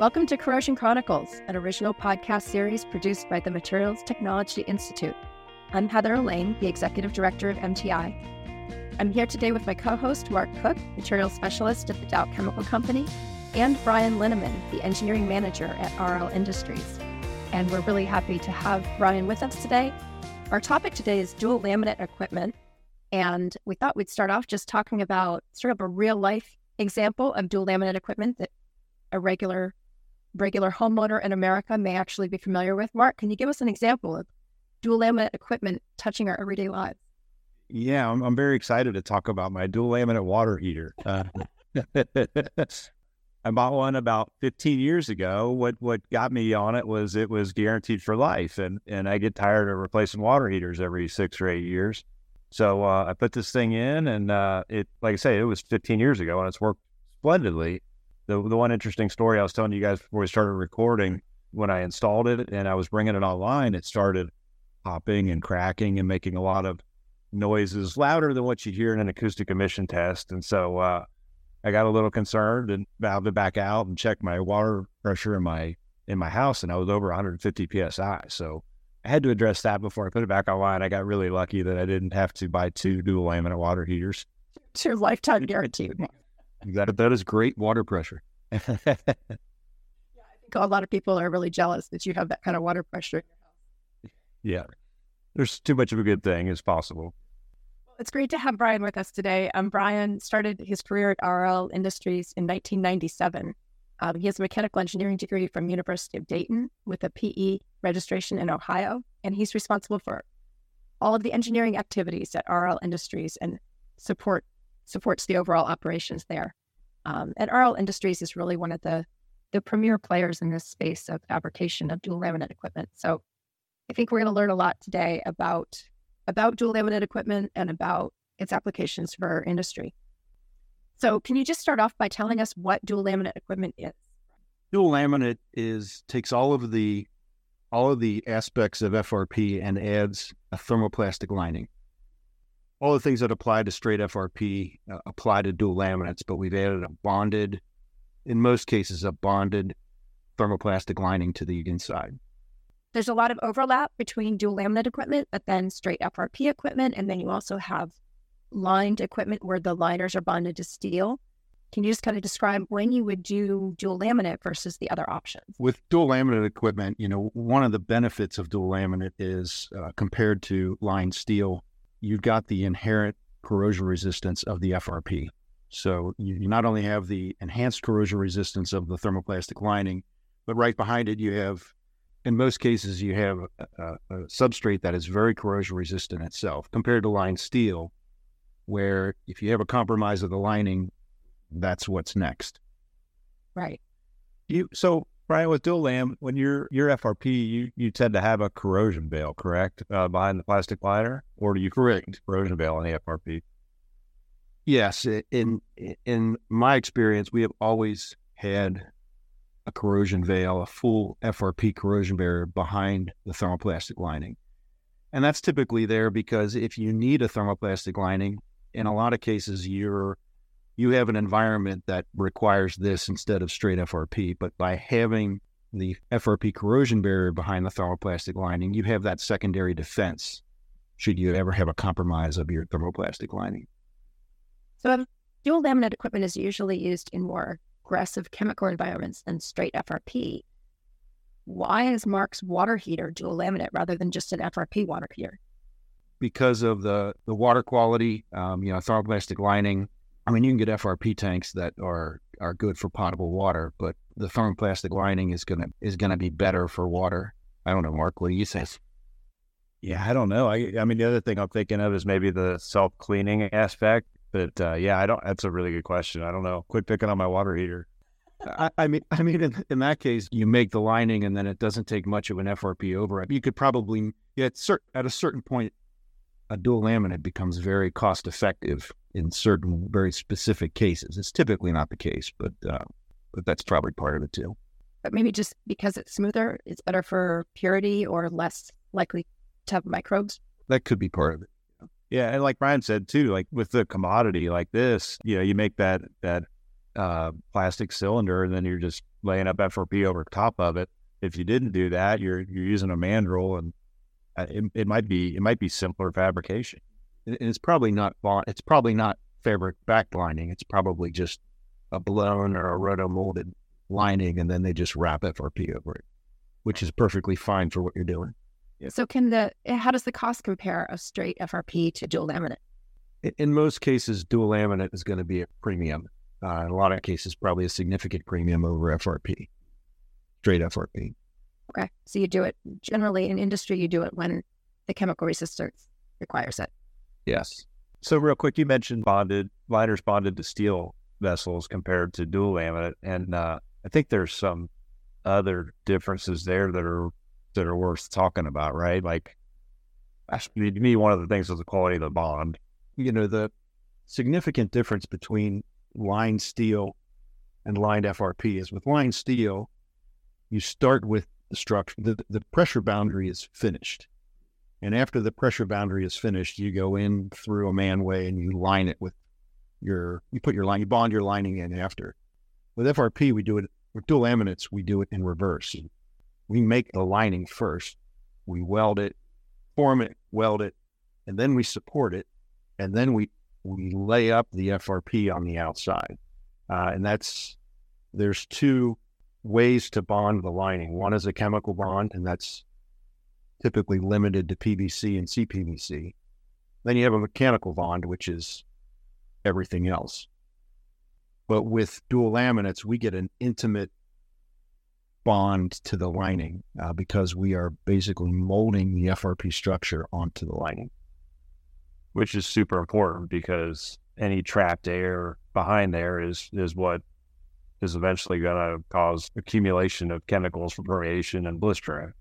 Welcome to Corrosion Chronicles, an original podcast series produced by the Materials Technology Institute. I'm Heather Allain, the Executive Director of MTI. I'm here today with my co host, Marc Cook, Materials Specialist at the Dow Chemical Company, and Brian Linnemann, the Engineering Manager at RL Industries. And we're really happy to have Brian with us today. Our topic today is dual laminate equipment. And we thought we'd start off just talking about sort of a real life example of dual laminate equipment that a regular regular homeowner in America may actually be familiar with. Marc, can you give us an example of dual laminate equipment touching our everyday lives? Yeah, I'm, I'm very excited to talk about my dual laminate water heater. Uh, I bought one about 15 years ago. What what got me on it was it was guaranteed for life, and and I get tired of replacing water heaters every six or eight years. So uh, I put this thing in, and uh, it like I say, it was 15 years ago, and it's worked splendidly the the one interesting story I was telling you guys before we started recording, when I installed it and I was bringing it online, it started popping and cracking and making a lot of noises louder than what you hear in an acoustic emission test. And so uh, I got a little concerned and valved it back out and checked my water pressure in my in my house, and I was over 150 psi. So I had to address that before I put it back online. I got really lucky that I didn't have to buy two dual laminate water heaters. It's your lifetime guarantee. That, that is great water pressure. yeah, I think a lot of people are really jealous that you have that kind of water pressure. Yeah, there's too much of a good thing as possible. Well, it's great to have Brian with us today. Um, Brian started his career at RL Industries in 1997. Um, he has a mechanical engineering degree from University of Dayton with a PE registration in Ohio, and he's responsible for all of the engineering activities at RL Industries and support supports the overall operations there. Um, and RL Industries is really one of the the premier players in this space of fabrication of dual laminate equipment. So I think we're going to learn a lot today about about dual laminate equipment and about its applications for our industry. So can you just start off by telling us what dual laminate equipment is? Dual laminate is takes all of the all of the aspects of FRP and adds a thermoplastic lining all the things that apply to straight FRP uh, apply to dual laminates, but we've added a bonded, in most cases, a bonded thermoplastic lining to the inside. There's a lot of overlap between dual laminate equipment, but then straight FRP equipment. And then you also have lined equipment where the liners are bonded to steel. Can you just kind of describe when you would do dual laminate versus the other options? With dual laminate equipment, you know, one of the benefits of dual laminate is uh, compared to lined steel you've got the inherent corrosion resistance of the FRP. So you, not only have the enhanced corrosion resistance of the thermoplastic lining, but right behind it, you have, in most cases, you have a, a substrate that is very corrosion resistant itself compared to lined steel, where if you have a compromise of the lining, that's what's next. Right. You so Brian, with dual lam, when you're your FRP, you you tend to have a corrosion veil, correct, uh, behind the plastic liner, or do you correct corrosion veil on the FRP? Yes, in in my experience, we have always had a corrosion veil, a full FRP corrosion barrier behind the thermoplastic lining, and that's typically there because if you need a thermoplastic lining, in a lot of cases, you're you have an environment that requires this instead of straight FRP. But by having the FRP corrosion barrier behind the thermoplastic lining, you have that secondary defense should you ever have a compromise of your thermoplastic lining. So, dual laminate equipment is usually used in more aggressive chemical environments than straight FRP. Why is Marc's water heater dual laminate rather than just an FRP water heater? Because of the, the water quality, um, you know, thermoplastic lining I mean, you can get FRP tanks that are are good for potable water, but the thermoplastic lining is gonna is gonna be better for water. I don't know, Marc. What do you say? Yeah, I don't know. I I mean, the other thing I'm thinking of is maybe the self cleaning aspect. But uh, yeah, I don't. That's a really good question. I don't know. Quit picking on my water heater. I, I, mean, I mean, in, in that case, you make the lining, and then it doesn't take much of an FRP over it. You could probably, yeah, at, cert, at a certain point, a dual laminate becomes very cost effective in certain very specific cases. It's typically not the case, but uh, but that's probably part of it too. But maybe just because it's smoother, it's better for purity or less likely to have microbes. That could be part of it. Yeah, and like Brian said too, like with the commodity like this, you know, you make that that uh, plastic cylinder, and then you're just laying up FRP over top of it. If you didn't do that, you're you're using a mandrel, and it, it might be it might be simpler fabrication. And it's probably not bond. It's probably not fabric back lining. It's probably just a blown or a roto molded lining, and then they just wrap FRP over it, which is perfectly fine for what you're doing. So can the how does the cost compare of straight FRP to dual laminate? In most cases, dual laminate is going to be a premium. Uh, in a lot of cases, probably a significant premium over FRP, straight FRP. Okay, so you do it generally in industry. You do it when the chemical resistance requires it. Yes. So real quick, you mentioned bonded liners bonded to steel vessels compared to dual laminate, and uh, I think there's some other differences there that are that are worth talking about, right? Like, to me, one of the things is the quality of the bond. You know, the significant difference between lined steel and lined FRP is with lined steel, you start with the structure, the, the pressure boundary is finished. And after the pressure boundary is finished, you go in through a manway and you line it with your, you put your line, you bond your lining in after. With FRP, we do it, with dual laminates, we do it in reverse. We make the lining first, we weld it, form it, weld it, and then we support it. And then we, we lay up the FRP on the outside. Uh, and that's, there's two ways to bond the lining. One is a chemical bond, and that's typically limited to PVC and CPVC. Then you have a mechanical bond, which is everything else. But with dual laminates, we get an intimate bond to the lining uh, because we are basically molding the FRP structure onto the lining. Which is super important because any trapped air behind there is is what is eventually going to cause accumulation of chemicals for permeation and blistering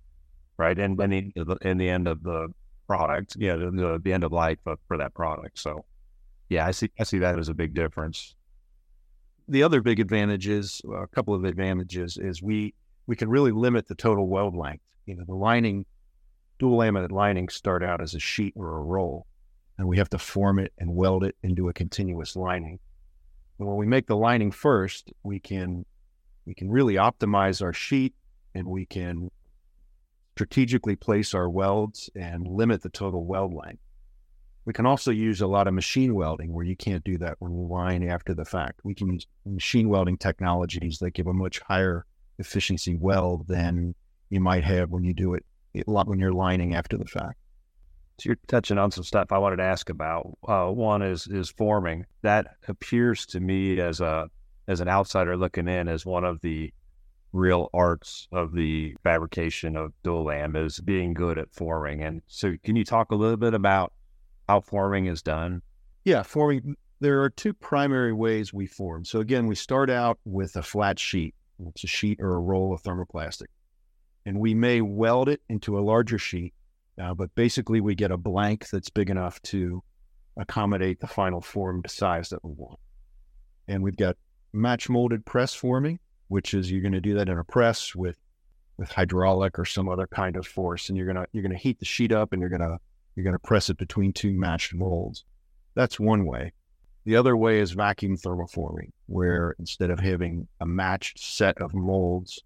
right? And and the, in the end of the product, yeah, the, the end of life for that product. So, yeah, I see I see that as a big difference. The other big advantage is a couple of advantages is we we can really limit the total weld length. You know, the lining, dual laminate linings start out as a sheet or a roll, and we have to form it and weld it into a continuous lining. When we make the lining first, we can we can really optimize our sheet and we can strategically place our welds and limit the total weld length. We can also use a lot of machine welding where you can't do that when you line after the fact. We can use machine welding technologies that give a much higher efficiency weld than you might have when you do it when you're lining after the fact. So you're touching on some stuff I wanted to ask about. Uh, one is is forming. That appears to me as a as an outsider looking in as one of the real arts of the fabrication of dual lam is being good at forming. And so, can you talk a little bit about how forming is done? Yeah, forming. There are two primary ways we form. So again, we start out with a flat sheet. It's a sheet or a roll of thermoplastic, and we may weld it into a larger sheet. Uh, but basically, we get a blank that's big enough to accommodate the final formed size that we want. And we've got match molded press forming, which is you're going to do that in a press with with hydraulic or some other kind of force, and you're gonna you're gonna heat the sheet up, and you're gonna you're gonna press it between two matched molds. That's one way. The other way is vacuum thermoforming, where instead of having a matched set of molds,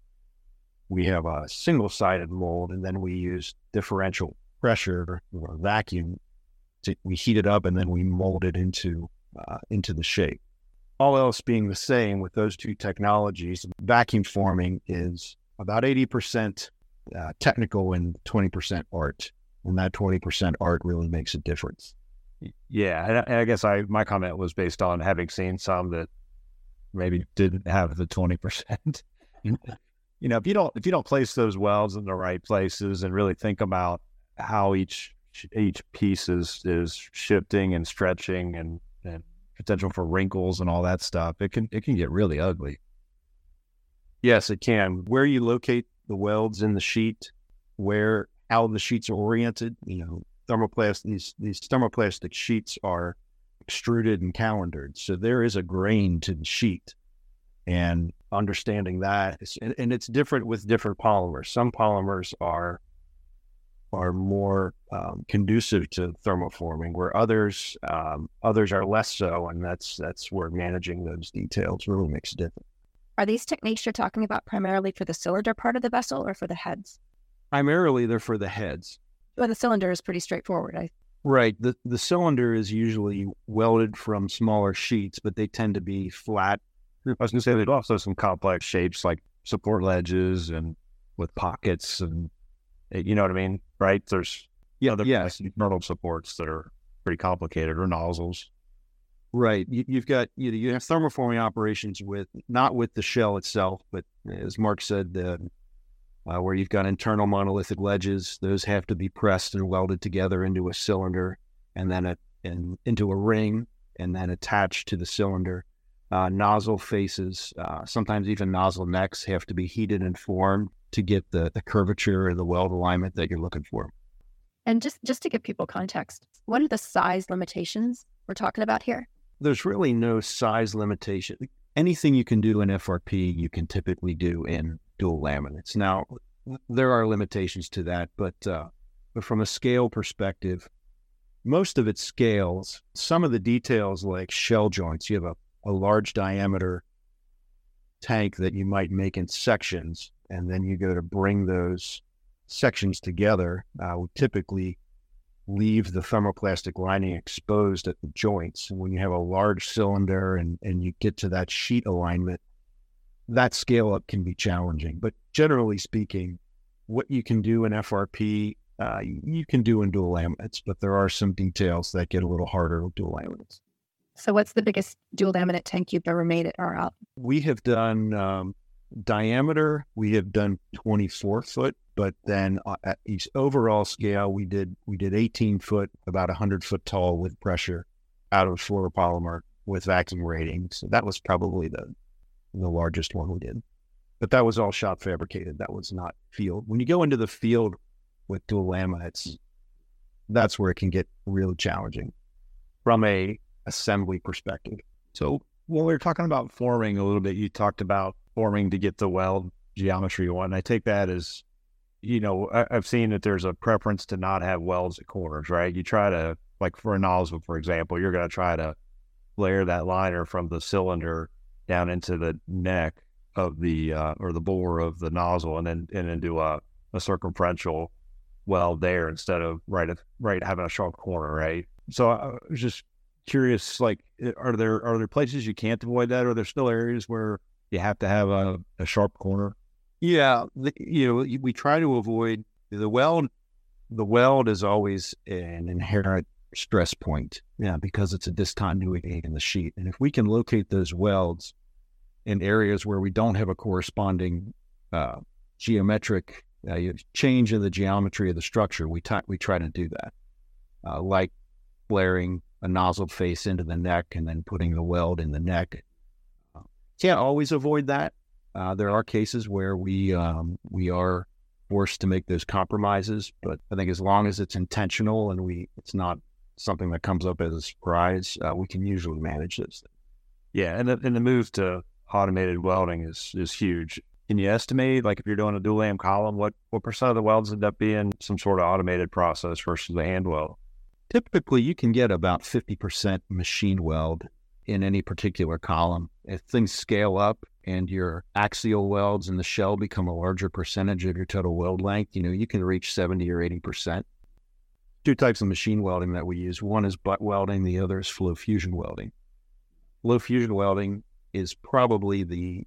we have a single sided mold, and then we use differential pressure or vacuum. To, we heat it up, and then we mold it into uh, into the shape all else being the same with those two technologies, vacuum forming is about 80% uh, technical and 20% art. And that 20% art really makes a difference. Yeah. And I guess I, my comment was based on having seen some that maybe didn't have the 20%. you know, if you don't, if you don't place those welds in the right places and really think about how each, each piece is, is shifting and stretching and, and potential for wrinkles and all that stuff. It can it can get really ugly. Yes, it can. Where you locate the welds in the sheet, where how the sheets are oriented, you know, thermoplastic these these thermoplastic sheets are extruded and calendered. So there is a grain to the sheet. And understanding that, and, and it's different with different polymers. Some polymers are are more um, conducive to thermoforming, where others um, others are less so, and that's that's where managing those details really makes a difference. Are these techniques you're talking about primarily for the cylinder part of the vessel or for the heads? Primarily, they're for the heads. Well, the cylinder is pretty straightforward. I... Right. The the cylinder is usually welded from smaller sheets, but they tend to be flat. I was going to say there's also some complex shapes like support ledges and with pockets and you know what I mean, right? There's yeah, other yes. internal supports that are pretty complicated or nozzles. Right. You, have got you, know, you have thermoforming operations with not with the shell itself, but as Marc said, the uh, where you've got internal monolithic ledges. Those have to be pressed and welded together into a cylinder, and then a, and into a ring, and then attached to the cylinder. Uh, nozzle faces, uh, sometimes even nozzle necks, have to be heated and formed to get the, the curvature or the weld alignment that you're looking for. And just just to give people context, what are the size limitations we're talking about here? There's really no size limitation. Anything you can do in FRP, you can typically do in dual laminates. Now, there are limitations to that, but uh, but from a scale perspective, most of it scales. Some of the details, like shell joints, you have a, a large diameter tank that you might make in sections, and then you go to bring those sections together. Uh, we typically leave the thermoplastic lining exposed at the joints. And when you have a large cylinder and, and you get to that sheet alignment, that scale up can be challenging. But generally speaking, what you can do in FRP, uh, you can do in dual laminates, but there are some details that get a little harder with dual laminates. So, what's the biggest dual laminate tank you've ever made at RL? We have done um, diameter, we have done 24 foot, but then uh, at each overall scale, we did we did 18 foot, about 100 foot tall with pressure out of fluoropolymer with vacuum ratings. So that was probably the the largest one we did. But that was all shop fabricated. That was not field. When you go into the field with dual laminates, that's where it can get really challenging from a assembly perspective. So when we were talking about forming a little bit, you talked about forming to get the weld geometry one. I take that as, you know, I, have seen that there's a preference to not have welds at corners, right? You try to, like for a nozzle, for example, you're going to try to layer that liner from the cylinder down into the neck of the uh, or the bore of the nozzle, and then and then do a, a circumferential weld there instead of right right having a sharp corner, right? So I was just curious, like, are there are there places you can't avoid that? Or are there still areas where you have to have a, a sharp corner? Yeah, the, you know, we try to avoid the weld. The weld is always an inherent stress point, yeah, because it's a discontinuity in the sheet. And if we can locate those welds in areas where we don't have a corresponding uh, geometric uh, change in the geometry of the structure, we t- we try to do that, uh, like flaring a nozzle face into the neck and then putting the weld in the neck. Can't always avoid that. Uh, there are cases where we um, we are forced to make those compromises, but I think as long as it's intentional and we it's not something that comes up as a surprise, uh, we can usually manage this. Yeah, and the, and the move to automated welding is is huge. Can you estimate, like if you're doing a dual lam column, what what percent of the welds end up being some sort of automated process versus the hand weld? Typically, you can get about 50% machine weld in any particular column. If things scale up and your axial welds in the shell become a larger percentage of your total weld length, you know, you can reach 70 or 80% two types of machine welding that we use. One is butt welding, the other is flow fusion welding. Flow fusion welding is probably the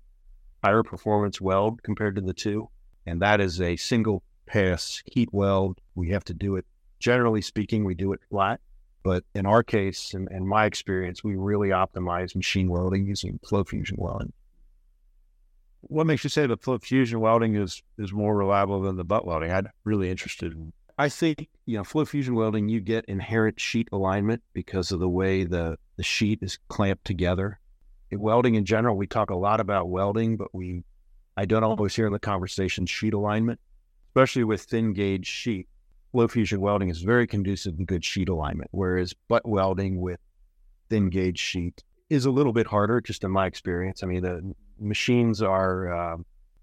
higher performance weld compared to the two. And that is a single pass heat weld. We have to do it, generally speaking, we do it flat. But in our case, and in, in my experience, we really optimize machine welding using flow fusion welding. What makes you say that flow fusion welding is, is more reliable than the butt welding? I'm really interested in I think you know flow fusion welding you get inherent sheet alignment because of the way the the sheet is clamped together. In welding in general, we talk a lot about welding, but we I don't always hear in the conversation sheet alignment, especially with thin gauge sheet. Flow fusion welding is very conducive to good sheet alignment, whereas butt welding with thin gauge sheet is a little bit harder, just in my experience. I mean, the machines are uh,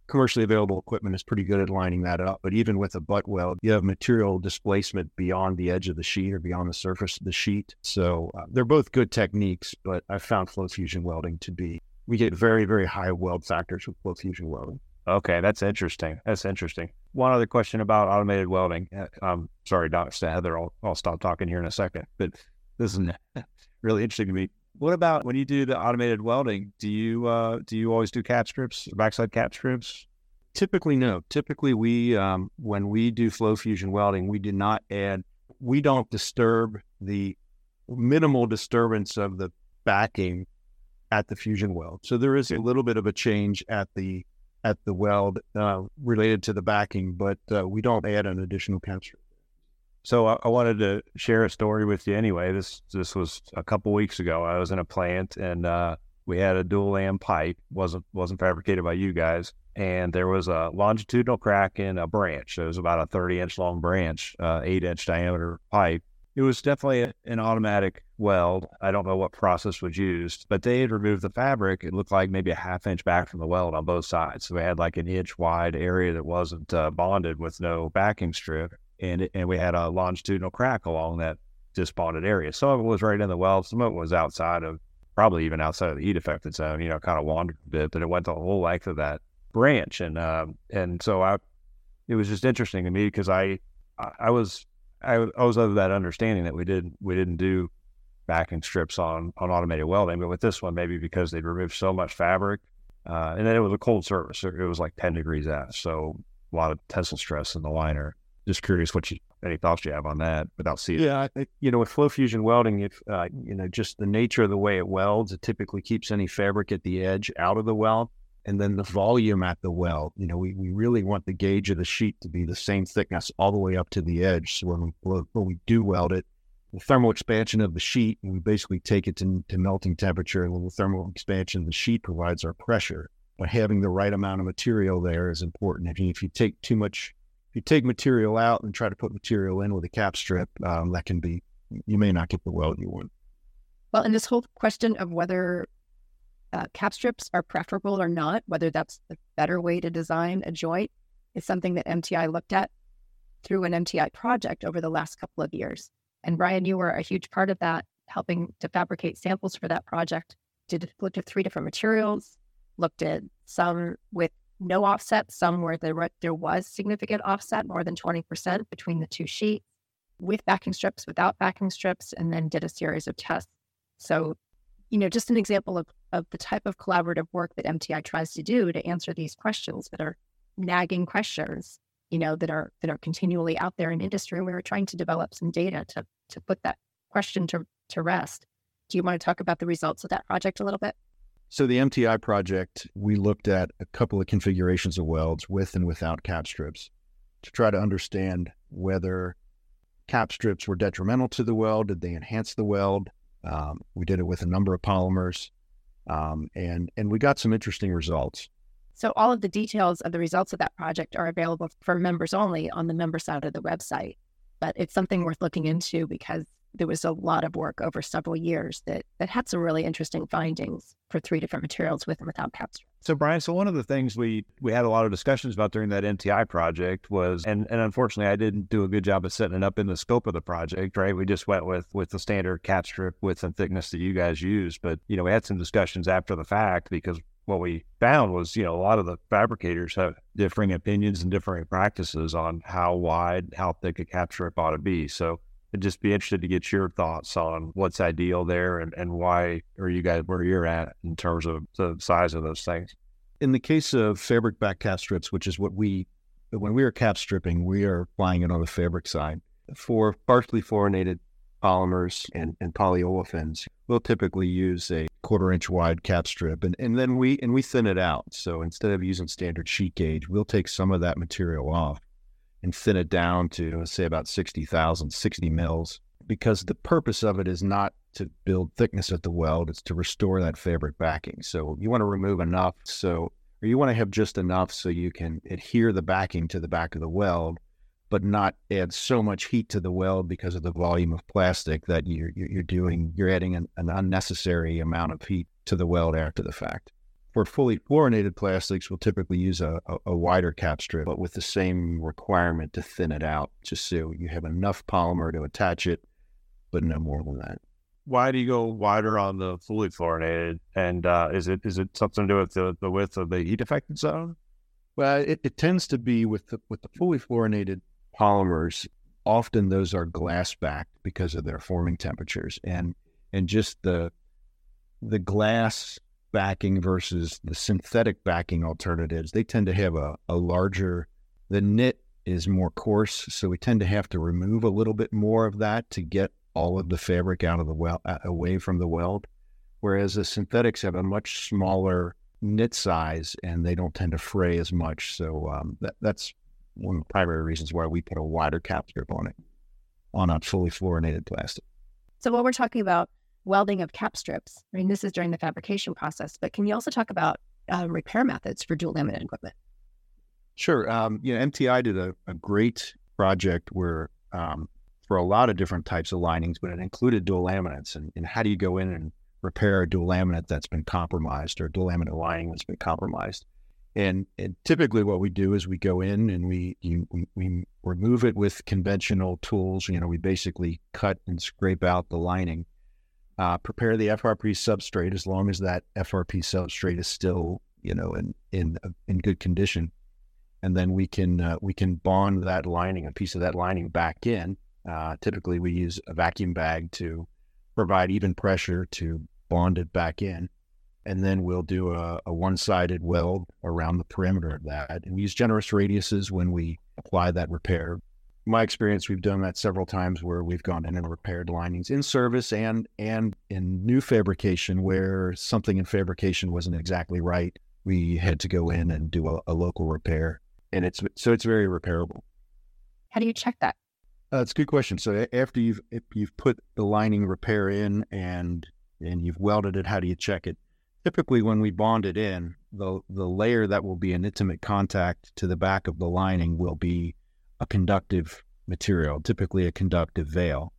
commercially available equipment is pretty good at lining that up. But even with a butt weld, you have material displacement beyond the edge of the sheet or beyond the surface of the sheet. So uh, they're both good techniques, but I found flow fusion welding to be, we get very, very high weld factors with flow fusion welding. Okay, that's interesting. That's interesting. One other question about automated welding. I'm sorry, Dr. Heather, I'll, I'll stop talking here in a second, but this is really interesting to me. What about when you do the automated welding? Do you uh, do you always do cap strips, backside cap strips? Typically, no. Typically, we um, when we do flow fusion welding, we do not add. We don't disturb the minimal disturbance of the backing at the fusion weld. So there is a little bit of a change at the at the weld uh, related to the backing, but uh, we don't add an additional cap. So I, I, wanted to share a story with you anyway. This this was a couple weeks ago. I was in a plant and uh, we had a dual lam pipe wasn't wasn't fabricated by you guys, and there was a longitudinal crack in a branch. It was about a thirty inch long branch, uh, eight inch diameter pipe. It was definitely an automatic weld. I don't know what process was used, but they had removed the fabric. It looked like maybe a half inch back from the weld on both sides. So we had like an inch wide area that wasn't uh, bonded with no backing strip and and we had a longitudinal crack along that disbonded area. Some of it was right in the weld, some of it was outside of, probably even outside of the heat affected zone. You know, kind of wandered a bit, but it went the whole length of that branch, and um, and so I, it was just interesting to me because I, I, I was I, I was of that understanding that we did we didn't do backing strips on on automated welding, but with this one maybe because they'd removed so much fabric, uh, and then it was a cold surface, it was like ten degrees out, so a lot of tensile stress in the liner just curious what you any thoughts you have on that without seeing. Yeah, I, you know, with flow fusion welding, if uh, you know just the nature of the way it welds, it typically keeps any fabric at the edge out of the weld, and then the volume at the weld. You know, we, we really want the gauge of the sheet to be the same thickness all the way up to the edge. So when we when we do weld it, the thermal expansion of the sheet, and we basically take it to, to melting temperature, and the thermal expansion of the sheet provides our pressure. But having the right amount of material there is important. If you, if you take too much if you take material out and try to put material in with a cap strip, um, that can be, you may not get the weld you want. Well, and this whole question of whether uh, cap strips are preferable or not, whether that's the better way to design a joint, is something that MTI looked at through an MTI project over the last couple of years. And Brian, you were a huge part of that, helping to fabricate samples for that project. Did looked at three different materials, looked at some with no offset, some where there, there was significant offset, more than 20% between the two sheets, with backing strips, without backing strips, and then did a series of tests. So, you know, just an example of, of the type of collaborative work that MTI tries to do to answer these questions that are nagging questions, you know, that are that are continually out there in industry. And we were trying to develop some data to to put that question to, to rest. Do you want to talk about the results of that project a little bit? So the MTI project, we looked at a couple of configurations of welds with and without cap strips to try to understand whether cap strips were detrimental to the weld. Did they enhance the weld? Um, we did it with a number of polymers, um, and and we got some interesting results. So all of the details of the results of that project are available for members only on the member side of the website. But it's something worth looking into because there was a lot of work over several years that that had some really interesting findings for three different materials with and without caps. So Brian, so one of the things we we had a lot of discussions about during that MTI project was, and and unfortunately I didn't do a good job of setting it up in the scope of the project, right? We just went with with the standard cap strip width and thickness that you guys use, but you know we had some discussions after the fact because what we found was, you know, a lot of the fabricators have differing opinions and differing practices on how wide, how thick a cap strip ought to be. So I'd just be interested to get your thoughts on what's ideal there and, and why are you guys where you're at in terms of the size of those things. In the case of fabric back cap strips, which is what we, when we are cap stripping, we are applying it on the fabric side. For partially fluorinated polymers and, and polyolefins, we'll typically use a quarter inch wide cap strip and, and then we and we thin it out. So instead of using standard sheet gauge, we'll take some of that material off and thin it down to say about 60,000, 60 mils, because the purpose of it is not to build thickness at the weld, it's to restore that fabric backing. So you want to remove enough so, or you want to have just enough so you can adhere the backing to the back of the weld, but not add so much heat to the weld because of the volume of plastic that you're, you're doing, you're adding an, an unnecessary amount of heat to the weld after the fact. For fully fluorinated plastics, we'll typically use a, a, a, wider cap strip, but with the same requirement to thin it out, just so you have enough polymer to attach it, but no more than that. Why do you go wider on the fully fluorinated? And uh, is it is it something to do with the, the width of the heat affected zone? Well, it, it tends to be with the with the fully fluorinated polymers. Often those are glass backed because of their forming temperatures, and and just the the glass backing versus the synthetic backing alternatives, they tend to have a, a larger, the knit is more coarse. So we tend to have to remove a little bit more of that to get all of the fabric out of the well, away from the weld. Whereas the synthetics have a much smaller knit size and they don't tend to fray as much. So um, that, that's one of the primary reasons why we put a wider cap strip on it, on a fully fluorinated plastic. So what we're talking about welding of cap strips. I mean, this is during the fabrication process, but can you also talk about uh, repair methods for dual laminate equipment? Sure. Um, you know, MTI did a, a great project where um, for a lot of different types of linings, but it included dual laminates. And, and how do you go in and repair a dual laminate that's been compromised or a dual laminate lining that's been compromised? And, and typically, what we do is we go in and we, you, we we remove it with conventional tools. You know, we basically cut and scrape out the lining uh, prepare the FRP substrate as long as that FRP substrate is still, you know, in in uh, in good condition, and then we can uh, we can bond that lining, a piece of that lining back in. Uh, typically, we use a vacuum bag to provide even pressure to bond it back in, and then we'll do a, a one-sided weld around the perimeter of that. And we use generous radiuses when we apply that repair my experience, we've done that several times where we've gone in and repaired linings in service and and in new fabrication where something in fabrication wasn't exactly right. We had to go in and do a, a local repair, and it's so it's very repairable. How do you check that? Uh, it's a good question. So after you've if you've put the lining repair in and and you've welded it, how do you check it? Typically, when we bond it in, the the layer that will be an intimate contact to the back of the lining will be a conductive material, typically a conductive veil.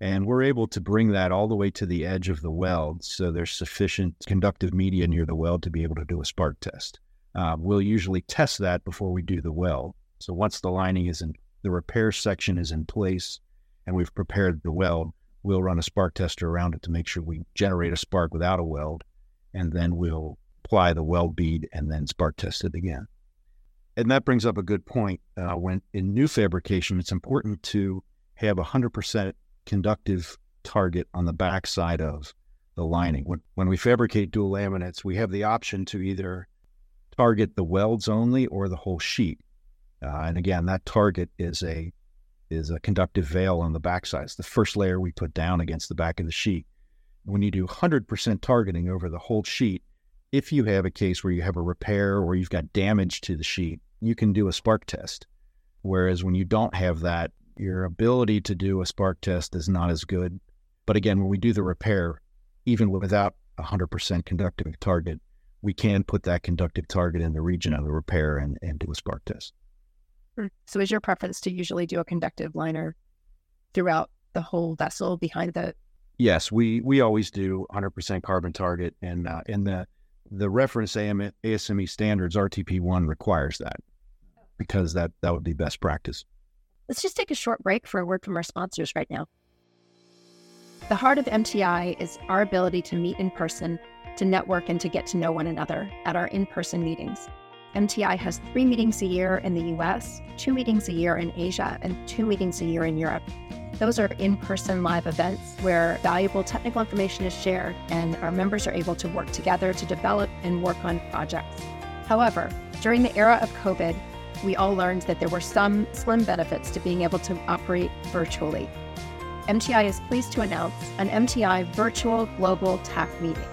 And we're able to bring that all the way to the edge of the weld so there's sufficient conductive media near the weld to be able to do a spark test. Uh, we'll usually test that before we do the weld. So once the lining is in, the repair section is in place and we've prepared the weld, we'll run a spark tester around it to make sure we generate a spark without a weld. And then we'll apply the weld bead and then spark test it again and that brings up a good point. Uh, when in new fabrication, it's important to have a hundred percent conductive target on the back side of the lining. When, when we fabricate dual laminates, we have the option to either target the welds only or the whole sheet. Uh, and again, that target is a is a conductive veil on the backside. It's the first layer we put down against the back of the sheet. When you do 100% targeting over the whole sheet, if you have a case where you have a repair or you've got damage to the sheet, you can do a spark test. Whereas when you don't have that, your ability to do a spark test is not as good. But again, when we do the repair, even without a 100% conductive target, we can put that conductive target in the region of the repair and, and do a spark test. Hmm. So, is your preference to usually do a conductive liner throughout the whole vessel behind the? Yes, we we always do 100% carbon target, and uh, in the the reference AM, ASME standards RTP1 requires that because that, that would be best practice. Let's just take a short break for a word from our sponsors right now. The heart of MTI is our ability to meet in person, to network, and to get to know one another at our in person meetings. MTI has three meetings a year in the US, two meetings a year in Asia, and two meetings a year in Europe. Those are in person live events where valuable technical information is shared and our members are able to work together to develop and work on projects. However, during the era of COVID, we all learned that there were some slim benefits to being able to operate virtually. MTI is pleased to announce an MTI virtual global TAC meeting.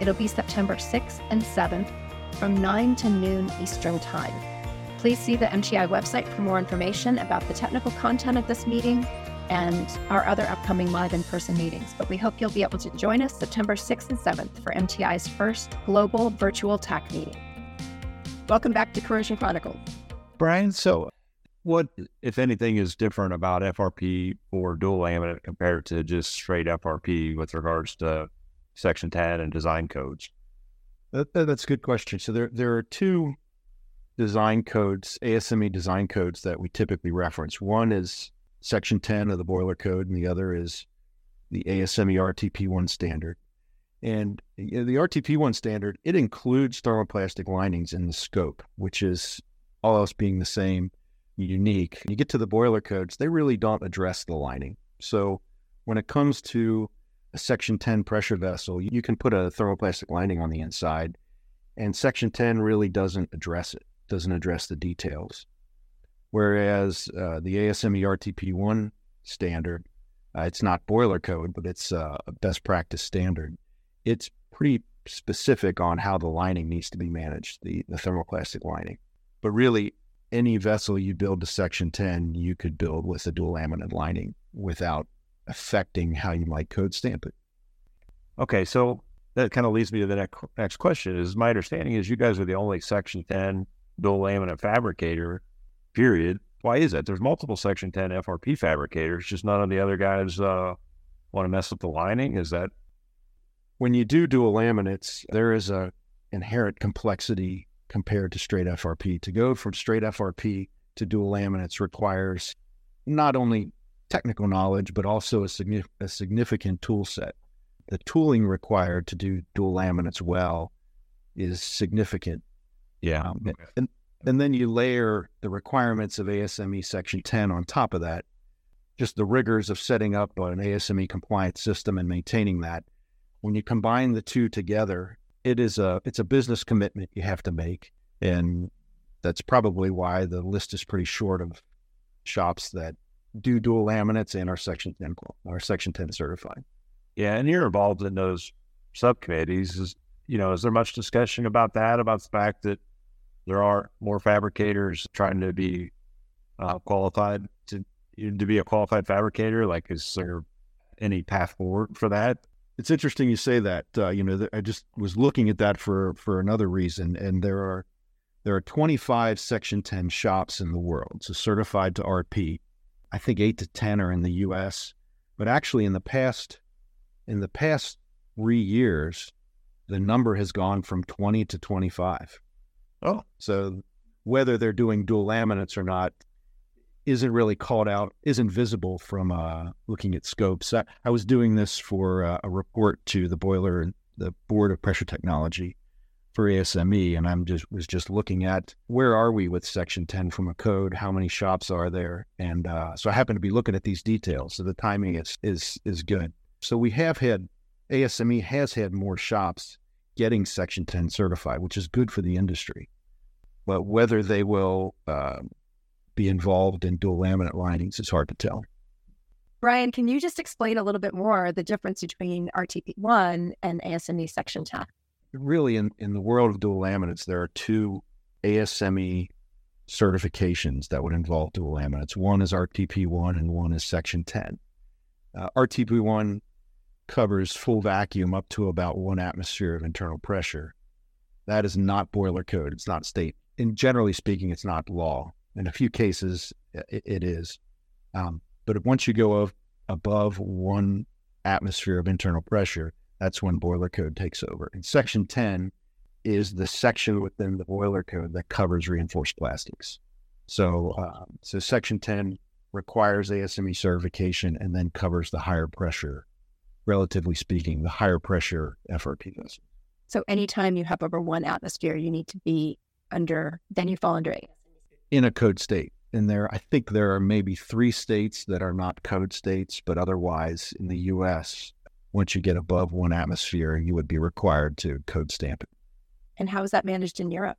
It'll be September 6th and 7th from 9 to noon Eastern Time. Please see the MTI website for more information about the technical content of this meeting and our other upcoming live in person meetings. But we hope you'll be able to join us September 6th and 7th for MTI's first global virtual TAC meeting. Welcome back to Corrosion Chronicles. Brian, so what, if anything, is different about FRP or dual laminate compared to just straight FRP with regards to Section 10 and design codes? That, that, that's a good question. So there there are two design codes, ASME design codes that we typically reference. One is Section 10 of the boiler code, and the other is the ASME RTP1 standard. And the RTP1 standard, it includes thermoplastic linings in the scope, which is all else being the same, unique. You get to the boiler codes, they really don't address the lining. So when it comes to a Section 10 pressure vessel, you can put a thermoplastic lining on the inside, and Section 10 really doesn't address it, doesn't address the details. Whereas uh, the ASME RTP1 standard, uh, it's not boiler code, but it's uh, a best practice standard. It's pretty specific on how the lining needs to be managed, the, the thermoplastic lining. But really, any vessel you build to Section 10, you could build with a dual laminate lining without affecting how you might code stamp it. Okay, so that kind of leads me to the next, next question. Is my understanding is you guys are the only Section 10 dual laminate fabricator, period. Why is that? There's multiple Section 10 FRP fabricators, just none of the other guys uh, want to mess with the lining. Is that when you do dual laminates? There is a inherent complexity compared to straight FRP. To go from straight FRP to dual laminates requires not only technical knowledge, but also a, significant, a significant tool set. The tooling required to do dual laminates well is significant. Yeah. Um, and, and then you layer the requirements of ASME Section 10 on top of that, just the rigors of setting up an ASME compliant system and maintaining that. When you combine the two together, it is a it's a business commitment you have to make, and that's probably why the list is pretty short of shops that do dual laminates and are Section 10 are Section 10 certified. Yeah, and you're involved in those subcommittees. Is you know, is there much discussion about that? About the fact that there are more fabricators trying to be uh, qualified to to be a qualified fabricator? Like, is there any path forward for that? It's interesting you say that. Uh, you know, I just was looking at that for for another reason, and there are there are 25 Section 10 shops in the world, so certified to RP. I think eight to ten are in the U.S. But actually, in the past, in the past three years, the number has gone from twenty to twenty-five. Oh, so whether they're doing dual laminates or not isn't really called out, isn't visible from uh, looking at scopes. I, I was doing this for uh, a report to the boiler and the Board of Pressure Technology, for ASME, and I'm just was just looking at where are we with Section 10 from a code? How many shops are there? And uh, so I happen to be looking at these details. So the timing is is is good. So we have had ASME has had more shops getting Section 10 certified, which is good for the industry. But whether they will uh, be involved in dual laminate linings is hard to tell. Brian, can you just explain a little bit more the difference between RTP1 and ASME Section 10? really in, in the world of dual laminates, there are two ASME certifications that would involve dual laminates. One is RTP1 and one is Section 10. Uh, RTP1 covers full vacuum up to about one atmosphere of internal pressure. That is not boiler code. It's not state. And generally speaking, it's not law. In a few cases, it, it is. Um, but once you go of, above one atmosphere of internal pressure, that's when boiler code takes over. And section 10 is the section within the boiler code that covers reinforced plastics. So, uh, so section 10 requires ASME certification and then covers the higher pressure, relatively speaking, the higher pressure FRP vessel. So anytime you have over one atmosphere, you need to be under, then you fall under ASME. In a code state. And there, I think there are maybe three states that are not code states, but otherwise in the US, once you get above one atmosphere, you would be required to code stamp it. And how is that managed in Europe?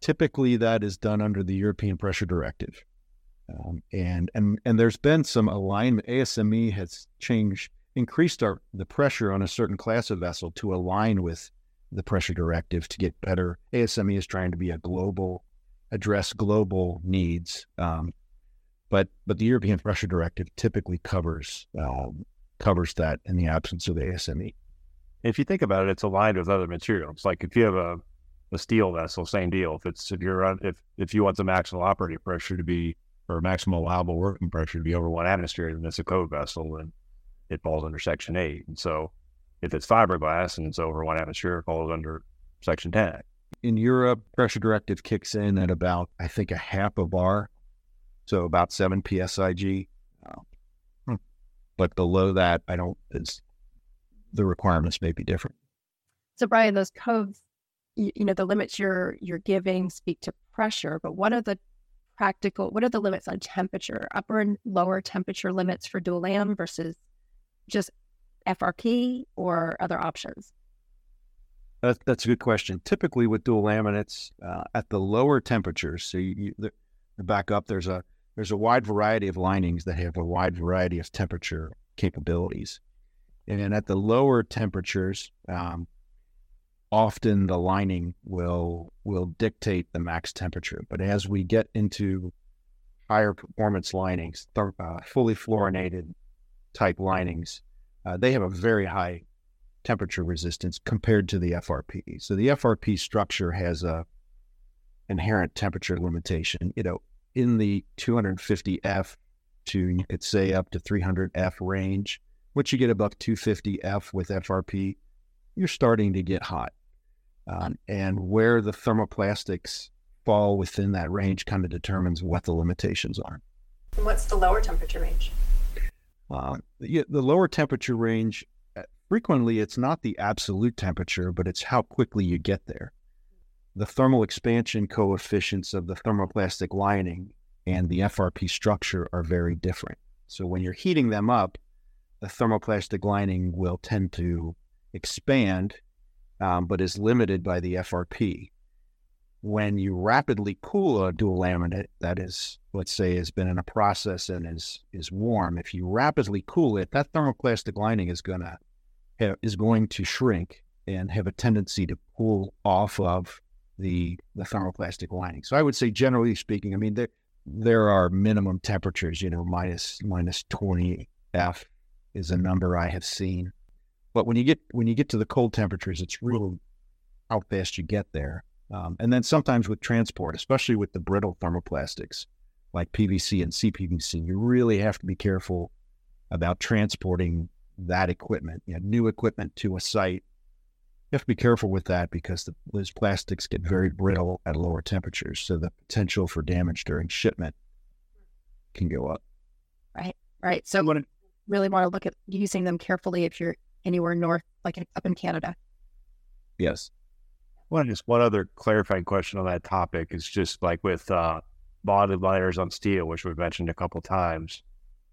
Typically, that is done under the European Pressure Directive. Um, and and and there's been some alignment. ASME has changed, increased our the pressure on a certain class of vessel to align with the pressure directive to get better. ASME is trying to be a global, address global needs. Um, but but the European Pressure Directive typically covers um, covers that in the absence of ASME. If you think about it, it's aligned with other materials. Like if you have a, a steel vessel, same deal. If it's if you're if if you want the maximal operating pressure to be or maximal allowable working pressure to be over one atmosphere, then it's a code vessel and it falls under section eight. And so if it's fiberglass and it's over one atmosphere, it falls under Section 10. In Europe, pressure directive kicks in at about, I think, a half a bar, so about seven psig. Hmm. But below that, I don't. It's, the requirements may be different. So, Brian, those codes, you, you know, the limits you're you're giving speak to pressure, but what are the practical? What are the limits on temperature? Upper and lower temperature limits for dual lam versus just FRP or other options? That, that's a good question. Typically, with dual laminates, uh, at the lower temperatures, so you, you the, back up, there's a there's a wide variety of linings that have a wide variety of temperature capabilities, and at the lower temperatures, um, often the lining will will dictate the max temperature. But as we get into higher performance linings, th- uh, fully fluorinated type linings, uh, they have a very high temperature resistance compared to the FRP. So the FRP structure has a inherent temperature limitation. You know, in the 250F to you could say up to 300F range, once you get above 250F with FRP, you're starting to get hot. Um, and where the thermoplastics fall within that range kind of determines what the limitations are. What's the lower temperature range? Uh, the, the lower temperature range, frequently it's not the absolute temperature, but it's how quickly you get there. The thermal expansion coefficients of the thermoplastic lining and the FRP structure are very different. So when you're heating them up, the thermoplastic lining will tend to expand, um, but is limited by the FRP when you rapidly cool a dual laminate that is, let's say, has been in a process and is is warm, if you rapidly cool it, that thermoplastic lining is gonna is going to shrink and have a tendency to pull off of the the thermoplastic lining. So I would say, generally speaking, I mean there there are minimum temperatures. You know, minus minus twenty F is a number I have seen. But when you get when you get to the cold temperatures, it's really how fast you get there. Um, and then sometimes with transport, especially with the brittle thermoplastics like PVC and CPVC, you really have to be careful about transporting that equipment, you know, new equipment to a site. You have to be careful with that because the, those plastics get very brittle at lower temperatures. So the potential for damage during shipment can go up. Right, right. So you really want to look at using them carefully if you're anywhere north, like up in Canada. Yes. One just one other clarifying question on that topic is just like with uh, bonded liners on steel, which we've mentioned a couple times.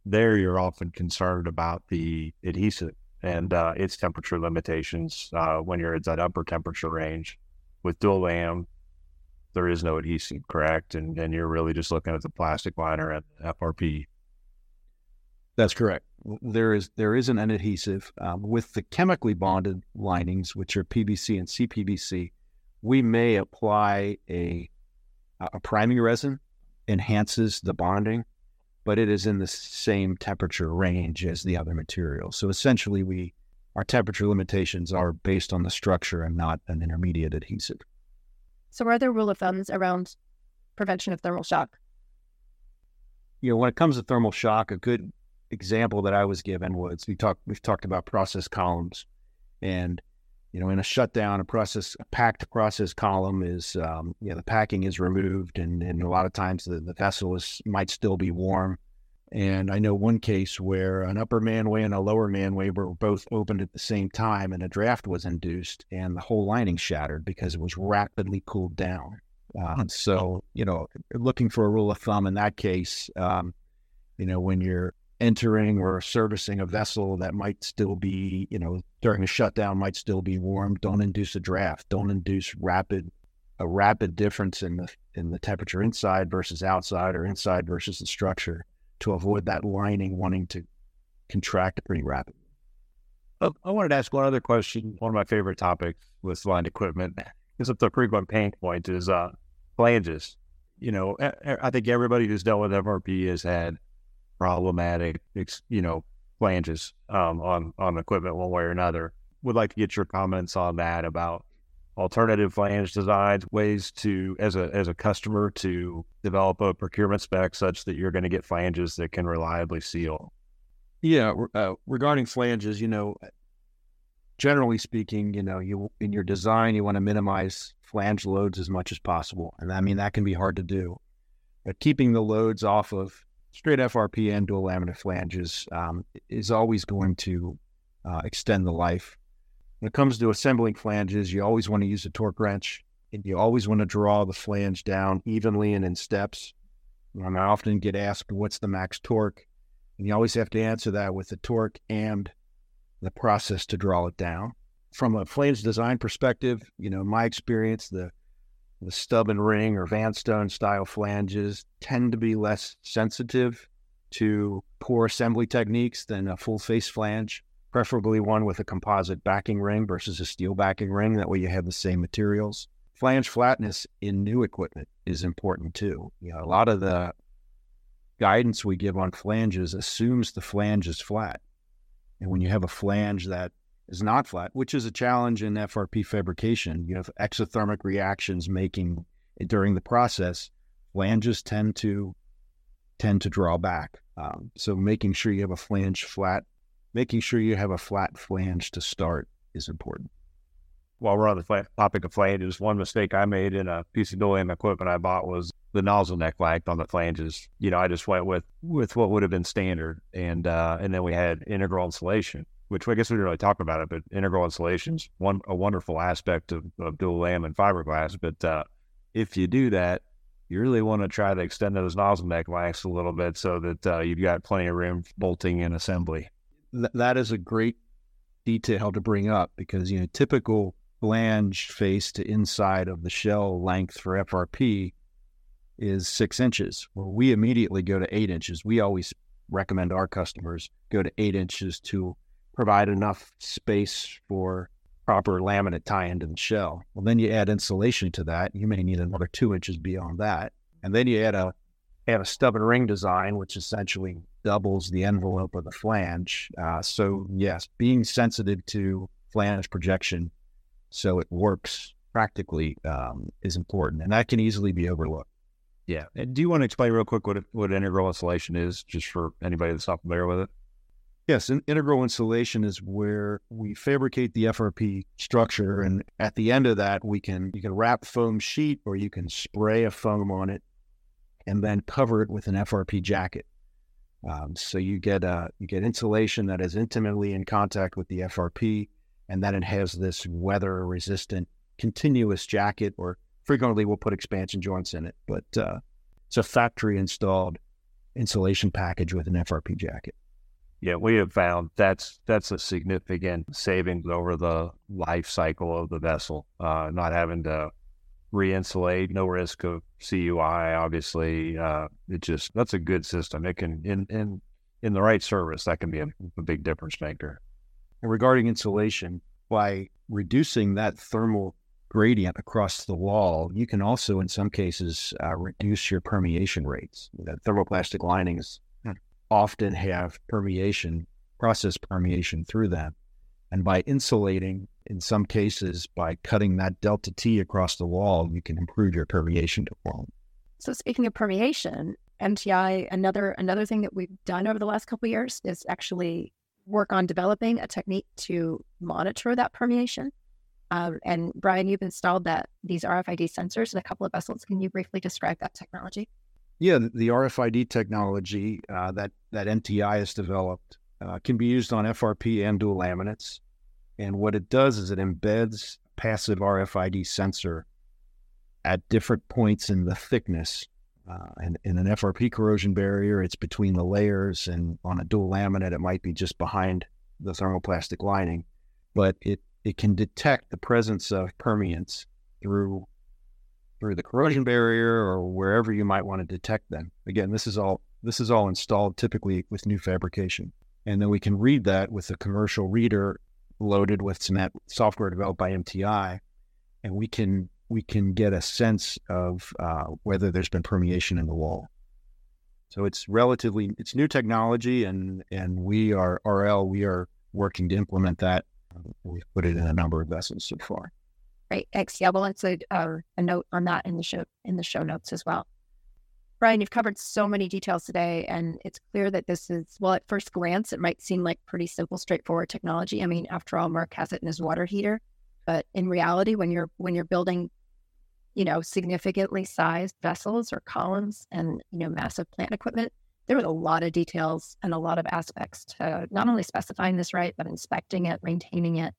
There, you're often concerned about the adhesive and uh, its temperature limitations uh, when you're at that upper temperature range. With dual lam, there is no adhesive, correct? And you're really just looking at the plastic liner and FRP. That's correct. There is there isn't an adhesive um, with the chemically bonded linings, which are PVC and CPVC we may apply a a priming resin enhances the bonding, but it is in the same temperature range as the other materials. So essentially, we our temperature limitations are based on the structure and not an intermediate adhesive. So, are there rule of thumbs around prevention of thermal shock? You know, when it comes to thermal shock, a good example that I was given was we talked we've talked about process columns, and you know, in a shutdown, a process, a packed process column is, um, you know, the packing is removed, and, and a lot of times the, the vessel is might still be warm. And I know one case where an upper manway and a lower manway were both opened at the same time, and a draft was induced, and the whole lining shattered because it was rapidly cooled down. Uh, so, you know, looking for a rule of thumb in that case, um, you know, when you're entering or servicing a vessel that might still be, you know, during a shutdown might still be warm. Don't induce a draft. Don't induce rapid a rapid difference in the in the temperature inside versus outside or inside versus the structure to avoid that lining wanting to contract pretty rapidly. Oh, I wanted to ask one other question. One of my favorite topics with line equipment is up the frequent pain point is uh, flanges. You know, I think everybody who's dealt with FRP has had problematic, you know, flanges um, on on equipment one way or another. Would like to get your comments on that about alternative flange designs, ways to as a as a customer to develop a procurement spec such that you're going to get flanges that can reliably seal. Yeah, uh, regarding flanges, you know, generally speaking, you know, you in your design you want to minimize flange loads as much as possible, and I mean that can be hard to do. But keeping the loads off of straight FRP and dual laminate flanges um, is always going to uh, extend the life. When it comes to assembling flanges, you always want to use a torque wrench, and you always want to draw the flange down evenly and in steps. And I often get asked, "What's the max torque?" And you always have to answer that with the torque and the process to draw it down. From a flange design perspective, you know, my experience, the the stub and ring or Vanstone style flanges tend to be less sensitive to poor assembly techniques than a full face flange, preferably one with a composite backing ring versus a steel backing ring. That way you have the same materials. Flange flatness in new equipment is important too. You know, a lot of the guidance we give on flanges assumes the flange is flat. And when you have a flange that is not flat, which is a challenge in FRP fabrication, you have exothermic reactions making during the process, flanges tend to tend to draw back. Um, so making sure you have a flange flat, making sure you have a flat flange to start is important. While we're on the topic of flanges, one mistake I made in a piece of dual equipment I bought was the nozzle neck length on the flanges. You know, I just went with with what would have been standard, and uh, and then we had integral insulation, which I guess we didn't really talk about it, but integral insulation's one a wonderful aspect of, of dual lam and fiberglass. But uh, if you do that, you really want to try to extend those nozzle neck lengths a little bit so that uh, you've got plenty of room bolting and assembly. Th- that is a great detail to bring up because you know typical flange face to inside of the shell length for FRP is six inches. Well, we immediately go to eight inches. We always recommend our customers go to eight inches to provide enough space for proper laminate tie into the shell. Well, then you add insulation to that. You may need another two inches beyond that. And then you add a add a stub and ring design, which essentially doubles the envelope of the flange. Uh, so yes, being sensitive to flange projection so it works practically um, is important, and that can easily be overlooked. Yeah. And do you want to explain real quick what what integral insulation is, just for anybody that's not familiar with it? Yes, in, integral insulation is where we fabricate the FRP structure, and at the end of that, we can you can wrap foam sheet or you can spray a foam on it, and then cover it with an FRP jacket. Um, so you get uh, you get insulation that is intimately in contact with the FRP, and then it has this weather resistant continuous jacket or frequently we'll put expansion joints in it, but uh, it's a factory installed insulation package with an FRP jacket. Yeah, we have found that's that's a significant savings over the life cycle of the vessel. Uh, not having to re-insulate, no risk of CUI. Obviously, uh, it just that's a good system. It can in in in the right service that can be a, a big difference maker. Regarding insulation, by reducing that thermal gradient across the wall, you can also, in some cases, uh, reduce your permeation rates. The thermoplastic linings hmm. Often have permeation, process permeation through them. And by insulating, in some cases, by cutting that delta T across the wall, you can improve your permeation to foam. So speaking of permeation, MTI, another another thing that we've done over the last couple years is actually work on developing a technique to monitor that permeation. Um, and Brian, you've installed that these RFID sensors in a couple of vessels. Can you briefly describe that technology? Yeah, the RFID technology uh, that that MTI has developed uh, can be used on FRP and dual laminates. And what it does is it embeds passive RFID sensor at different points in the thickness. Uh, and in an FRP corrosion barrier, it's between the layers, and on a dual laminate, it might be just behind the thermoplastic lining. But it it can detect the presence of permeants through through the corrosion barrier or wherever you might want to detect them. Again, this is all this is all installed typically with new fabrication. And then we can read that with a commercial reader loaded with some software developed by MTI, and we can we can get a sense of uh, whether there's been permeation in the wall. So it's relatively it's new technology, and and we are RL we are working to implement that We've put it in a number of vessels so far. Great. Yeah, we'll include uh, a note on that in the show in the show notes as well. Brian, you've covered so many details today, and it's clear that this is, well, at first glance, it might seem like pretty simple, straightforward technology. I mean, after all, Marc has it in his water heater, but in reality, when you're when you're building, you know, significantly sized vessels or columns and you know massive plant equipment, there was a lot of details and a lot of aspects to not only specifying this right, but inspecting it, maintaining it,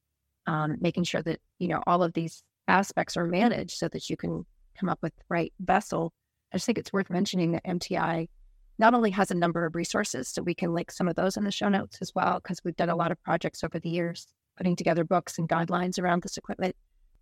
um, making sure that you know all of these aspects are managed so that you can come up with the right vessel I just think it's worth mentioning that MTI not only has a number of resources, so we can link some of those in the show notes as well, because we've done a lot of projects over the years putting together books and guidelines around this equipment.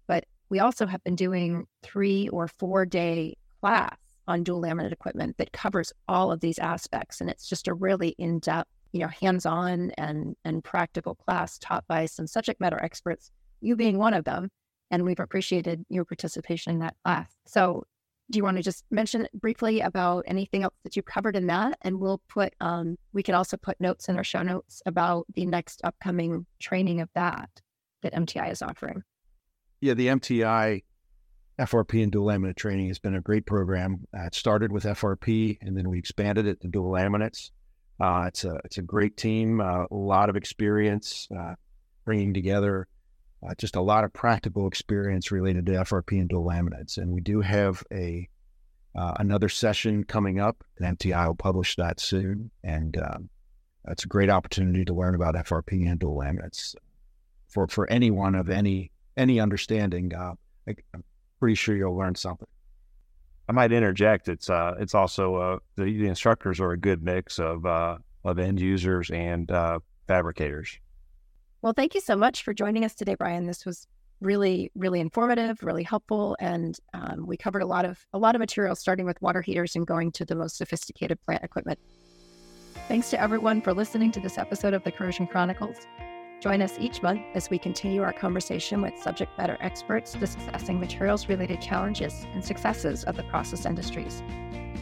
But we also have been doing three or four day class on dual laminate equipment that covers all of these aspects. And it's just a really in depth, you know, hands on and, and practical class taught by some subject matter experts, you being one of them. And we've appreciated your participation in that class. So do you want to just mention briefly about anything else that you covered in that? And we'll put, um, we can also put notes in our show notes about the next upcoming training of that that MTI is offering. Yeah, the MTI FRP and dual laminate training has been a great program. Uh, it started with FRP and then we expanded it to dual laminates. Uh, it's a it's a great team, uh, a lot of experience uh, bringing together uh, just a lot of practical experience related to FRP and dual laminates. And we do have a uh, another session coming up, and MTI will publish that soon. And um, a great opportunity to learn about FRP and dual laminates for for anyone of any any understanding. Uh, I, am pretty sure you'll learn something. I might interject. It's uh, it's also uh, the, the instructors are a good mix of uh, of end users and uh, fabricators. Well, thank you so much for joining us today, Brian. This was really, really informative, really helpful, and um, we covered a lot of a lot of material, starting with water heaters and going to the most sophisticated plant equipment. Thanks to everyone for listening to this episode of the Corrosion Chronicles. Join us each month as we continue our conversation with subject matter experts discussing materials related challenges and successes of the process industries.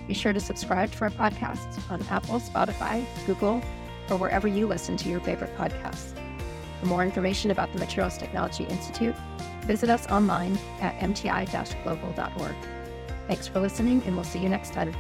Be sure to subscribe to our podcasts on Apple, Spotify, Google, or wherever you listen to your favorite podcasts. For more information about the Materials Technology Institute, visit us online at mti-global.org. Thanks for listening, and we'll see you next time.